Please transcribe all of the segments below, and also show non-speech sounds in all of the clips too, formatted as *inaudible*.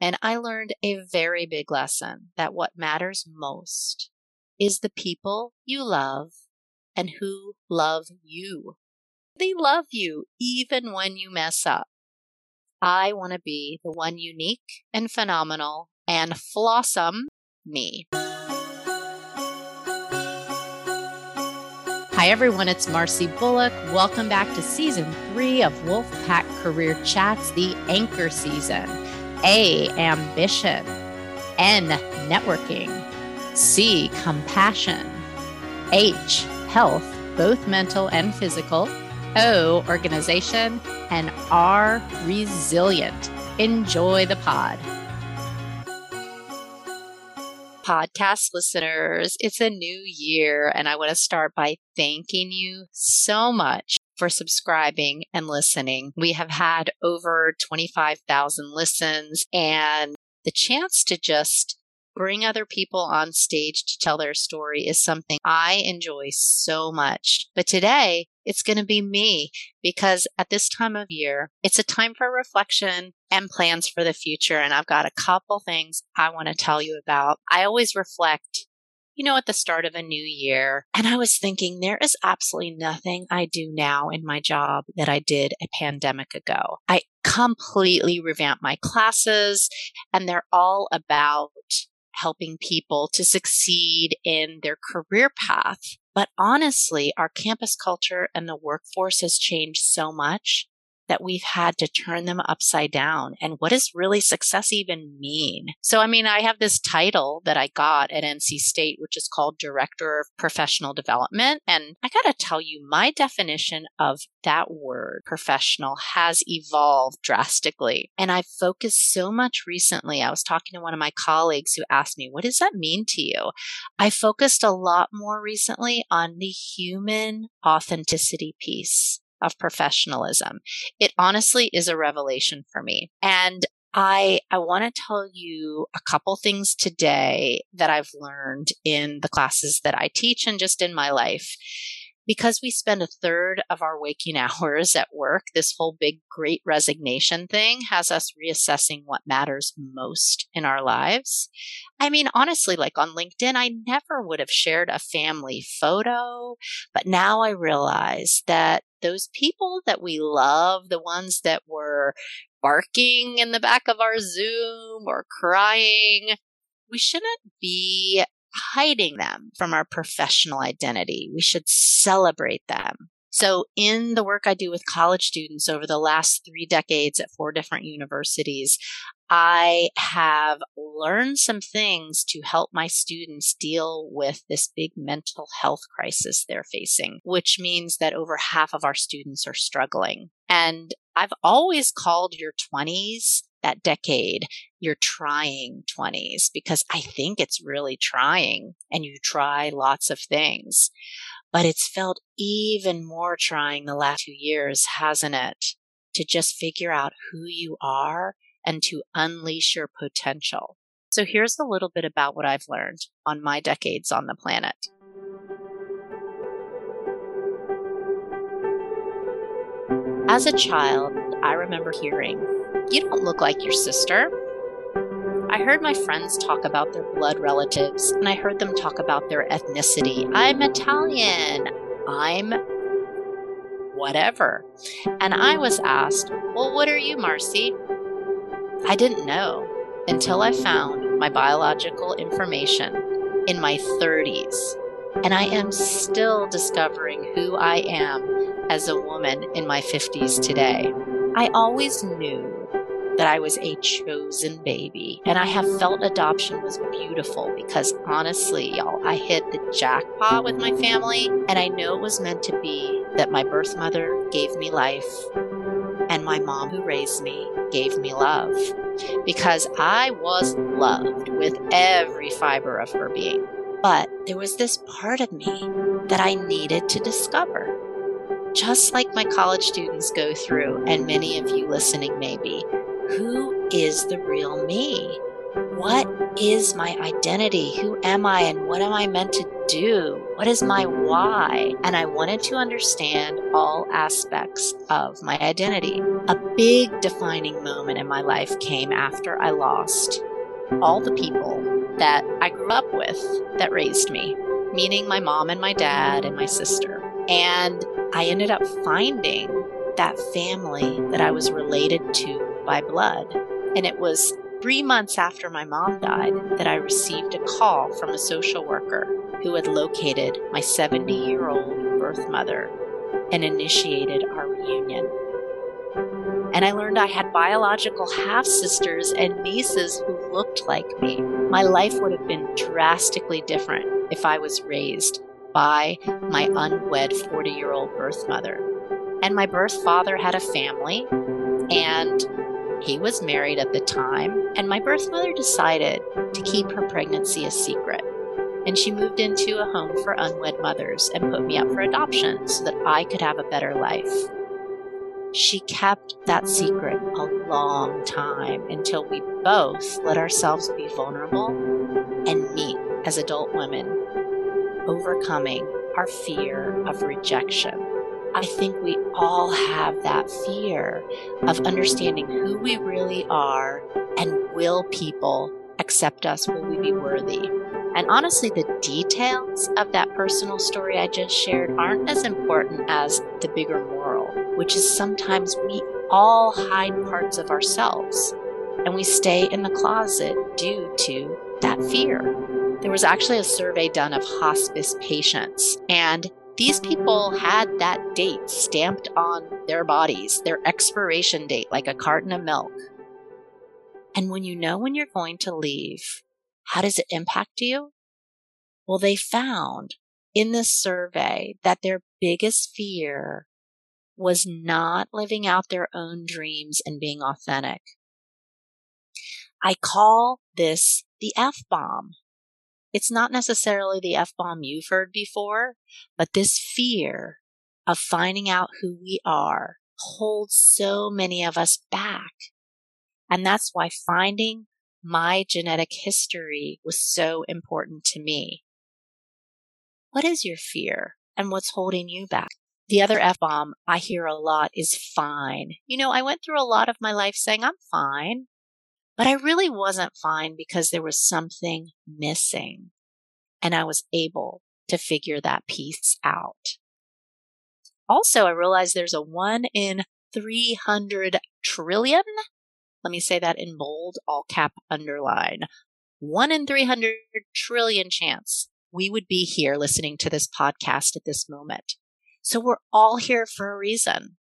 And I learned a very big lesson that what matters most is the people you love and who love you. They love you even when you mess up. I want to be the one unique and phenomenal and flawsome me. Hi, everyone. It's Marcy Bullock. Welcome back to season three of Wolfpack Career Chats, the anchor season. A, ambition. N, networking. C, compassion. H, health, both mental and physical. O, organization. And R, resilient. Enjoy the pod. Podcast listeners, it's a new year, and I want to start by thanking you so much for subscribing and listening. We have had over 25,000 listens and the chance to just bring other people on stage to tell their story is something I enjoy so much. But today, it's going to be me because at this time of year, it's a time for reflection and plans for the future. And I've got a couple things I want to tell you about. I always reflect you know, at the start of a new year. And I was thinking, there is absolutely nothing I do now in my job that I did a pandemic ago. I completely revamped my classes, and they're all about helping people to succeed in their career path. But honestly, our campus culture and the workforce has changed so much that we've had to turn them upside down. And what does really success even mean? So, I mean, I have this title that I got at NC State, which is called Director of Professional Development. And I got to tell you, my definition of that word, professional, has evolved drastically. And I've focused so much recently. I was talking to one of my colleagues who asked me, What does that mean to you? I focused a lot more recently on the human authenticity piece of professionalism. It honestly is a revelation for me. And I, I want to tell you a couple things today that I've learned in the classes that I teach and just in my life because we spend a third of our waking *laughs* hours at work, this whole big great resignation thing has us reassessing what matters most in our lives. I mean, honestly, like on LinkedIn, I never would have shared a family photo, but now I realize that those people that we love, the ones that were barking in the back of our Zoom or crying, we shouldn't be hiding them from our professional identity. We should celebrate them. So, in the work I do with college students over the last three decades at four different universities, I have learned some things to help my students deal with this big mental health crisis they're facing, which means that over half of our students are struggling. And I've always called your 20s that decade your trying 20s because I think it's really trying and you try lots of things. But it's felt even more trying the last few years, hasn't it? To just figure out who you are and to unleash your potential. So here's a little bit about what I've learned on my decades on the planet. As a child, I remember hearing you don't look like your sister. I heard my friends talk about their blood relatives, and I heard them talk about their ethnicity. I'm Italian. I'm whatever. And I was asked, Well, what are you, Marcy? I didn't know until I found my biological information in my 30s. And I am still discovering who I am as a woman in my 50s today. I always knew that I was a chosen baby. And I have felt adoption was beautiful because honestly, y'all, I hit the jackpot with my family. And I know it was meant to be that my birth mother gave me life and my mom who raised me gave me love because I was loved with every fiber of her being. But there was this part of me that I needed to discover. Just like my college students go through, and many of you listening maybe, who is the real me? what is my identity? Who am I and what am I meant to do? What is my why? And I wanted to understand all aspects of my identity. A big defining moment in my life came after I lost all the people that I grew up with that raised me, meaning my mom and my dad and my sister. And I ended up finding that family that I was related to by blood. And it was three months after my mom died that I received a call from a social worker who had located my 70 year old birth mother and initiated our reunion. And I learned I had biological half sisters and nieces who looked like me. My life would have been drastically different if I was raised by my unwed 40 year old birth mother. And my birth father had a family, and he was married at the time, and my birth mother decided to keep her pregnancy a secret. And she moved into a home for unwed mothers and put me up for adoption so that I could have a better life. She kept that secret a long time until we both let ourselves be vulnerable and meet as adult women, overcoming our fear of rejection. I think we all have that fear of understanding who we really are and will people accept us? Will we be worthy? And honestly, the details of that personal story I just shared aren't as important as the bigger moral, which is sometimes we all hide parts of ourselves and we stay in the closet due to that fear. There was actually a survey done of hospice patients, and these people had that date stamped on their bodies, their expiration date, like a carton of milk. And when you know when you're going to leave, how does it impact you? Well, they found in this survey that their biggest fear was not living out their own dreams and being authentic. I call this the F bomb. It's not necessarily the F bomb you've heard before, but this fear of finding out who we are holds so many of us back. And that's why finding my genetic history was so important to me. What is your fear and what's holding you back? The other F bomb I hear a lot is fine. You know, I went through a lot of my life saying I'm fine. But I really wasn't fine because there was something missing. And I was able to figure that piece out. Also, I realized there's a one in 300 trillion. Let me say that in bold, all cap, underline. One in 300 trillion chance we would be here listening to this podcast at this moment. So we're all here for a reason.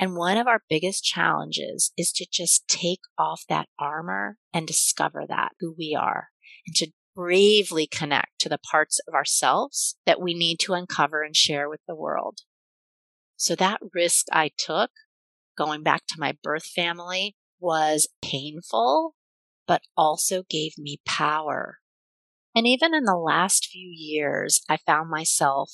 And one of our biggest challenges is to just take off that armor and discover that who we are and to bravely connect to the parts of ourselves that we need to uncover and share with the world. So that risk I took going back to my birth family was painful, but also gave me power. And even in the last few years, I found myself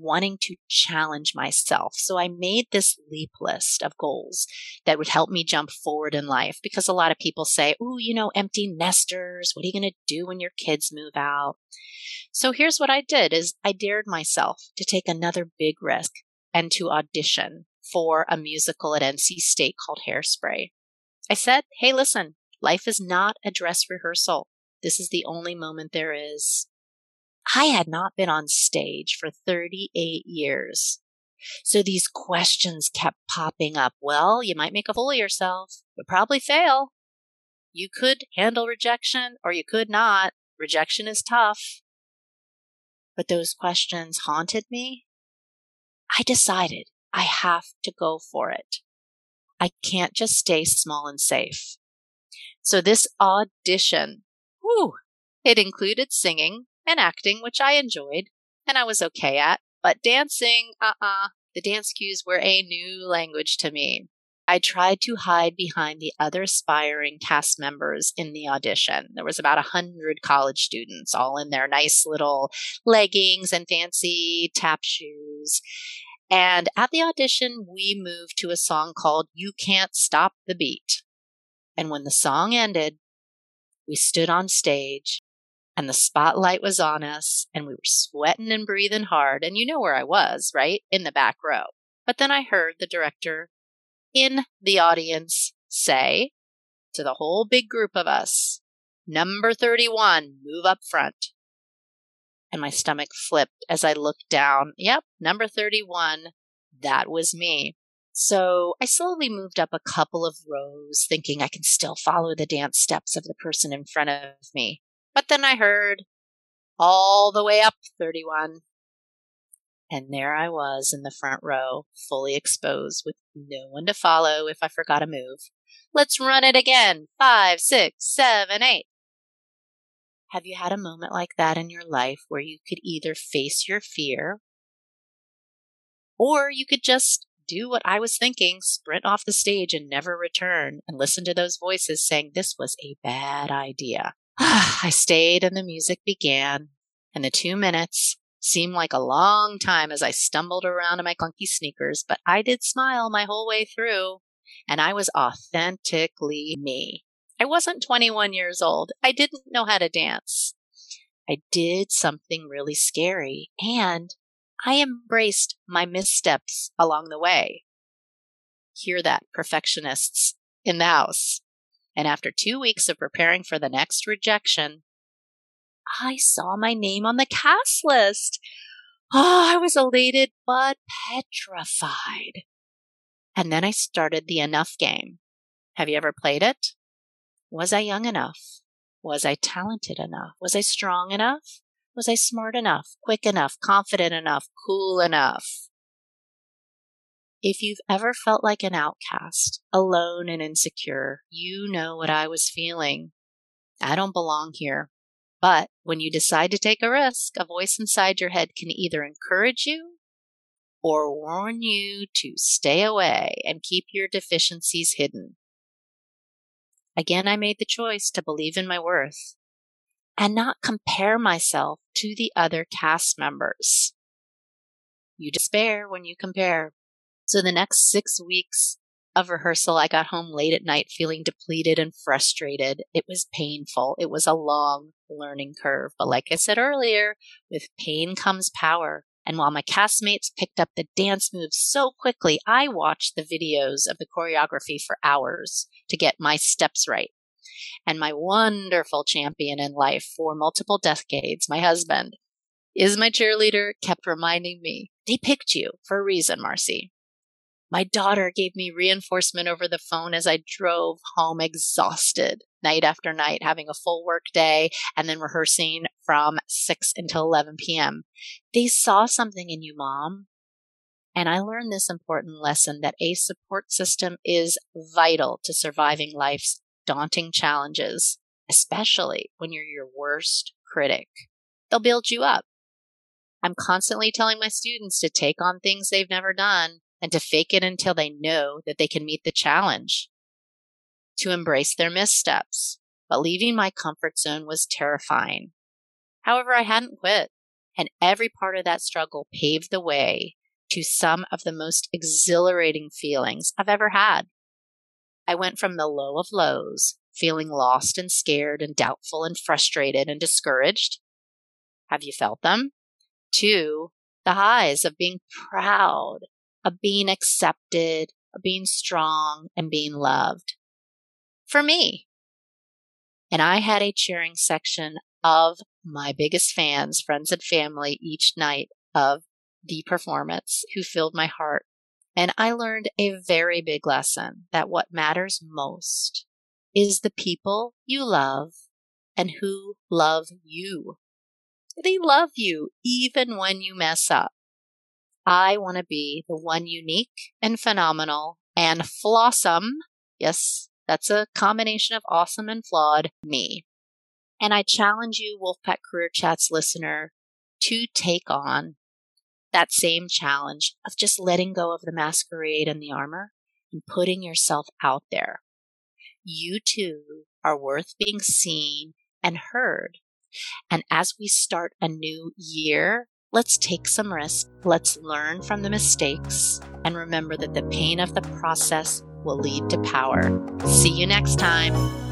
wanting to challenge myself. So I made this leap list of goals that would help me jump forward in life because a lot of people say, Oh, you know, empty nesters. What are you going to do when your kids move out? So here's what I did is I dared myself to take another big risk and to audition for a musical at NC State called Hairspray. I said, Hey, listen, life is not a dress rehearsal. This is the only moment there is. I had not been on stage for 38 years. So these questions kept popping up. Well, you might make a fool of yourself, but probably fail. You could handle rejection or you could not. Rejection is tough. But those questions haunted me. I decided I have to go for it. I can't just stay small and safe. So this audition, whew, it included singing, and acting, which I enjoyed and I was okay at. But dancing, uh uh-uh, uh the dance cues were a new language to me. I tried to hide behind the other aspiring cast members in the audition. There was about a hundred college students, all in their nice little leggings and fancy tap shoes. And at the audition, we moved to a song called You Can't Stop the Beat. And when the song ended, We stood on stage and the spotlight was on us and we were sweating and breathing hard. And you know where I was, right? In the back row. But then I heard the director in the audience say to the whole big group of us, Number 31, move up front. And my stomach flipped as I looked down. Yep, number 31, that was me. So I slowly moved up a couple of rows, thinking I can still follow the dance steps of the person in front of me. But then I heard all the way up 31. And there I was in the front row, fully exposed with no one to follow if I forgot a move. Let's run it again. Five, six, seven, eight. Have you had a moment like that in your life where you could either face your fear or you could just do what I was thinking, sprint off the stage and never return and listen to those voices saying this was a bad idea? *sighs* I stayed and the music began, and the two minutes seemed like a long time as I stumbled around in my clunky sneakers, but I did smile my whole way through, and I was authentically me. I wasn't 21 years old. I didn't know how to dance. I did something really scary and I embraced my missteps along the way. Hear that, perfectionists in the house. And after two weeks of preparing for the next rejection, I saw my name on the cast list. Oh, I was elated but petrified. And then I started the enough game. Have you ever played it? Was I young enough? Was I talented enough? Was I strong enough? Was I smart enough, quick enough, confident enough, cool enough? If you've ever felt like an outcast, alone and insecure, you know what I was feeling. I don't belong here. But when you decide to take a risk, a voice inside your head can either encourage you or warn you to stay away and keep your deficiencies hidden. Again, I made the choice to believe in my worth and not compare myself to the other cast members. You despair when you compare. So the next six weeks of rehearsal, I got home late at night feeling depleted and frustrated. It was painful. It was a long learning curve. But like I said earlier, with pain comes power. And while my castmates picked up the dance moves so quickly, I watched the videos of the choreography for hours to get my steps right. And my wonderful champion in life for multiple decades, my husband, is my cheerleader, kept reminding me, they picked you for a reason, Marcy. My daughter gave me reinforcement over the phone as I drove home exhausted night after night, having a full work day and then rehearsing from 6 until 11 p.m. They saw something in you, mom. And I learned this important lesson that a support system is vital to surviving life's daunting challenges, especially when you're your worst critic. They'll build you up. I'm constantly telling my students to take on things they've never done and to fake it until they know that they can meet the challenge, to embrace their missteps. But leaving my comfort zone was terrifying. However, I hadn't quit, and every part of that struggle paved the way to some of the most exhilarating feelings I've ever had. I went from the low of lows, feeling lost and scared and doubtful and frustrated and discouraged. Have you felt them? To the highs of being proud, of being accepted, of being strong, and being loved. For me. And I had a cheering section of my biggest fans, friends, and family each night of the performance who filled my heart and I learned a very big lesson that what matters most is the people you love and who love you. They love you even when you mess up. I want to be the one unique and phenomenal and flawsome. Yes, that's a combination of awesome and flawed me. And I challenge you, Wolfpack Career Chats listener, to take on that same challenge of just letting go of the masquerade and the armor and putting yourself out there. You too are worth being seen and heard. And as we start a new year, let's take some risks. Let's learn from the mistakes and remember that the pain of the process will lead to power. See you next time.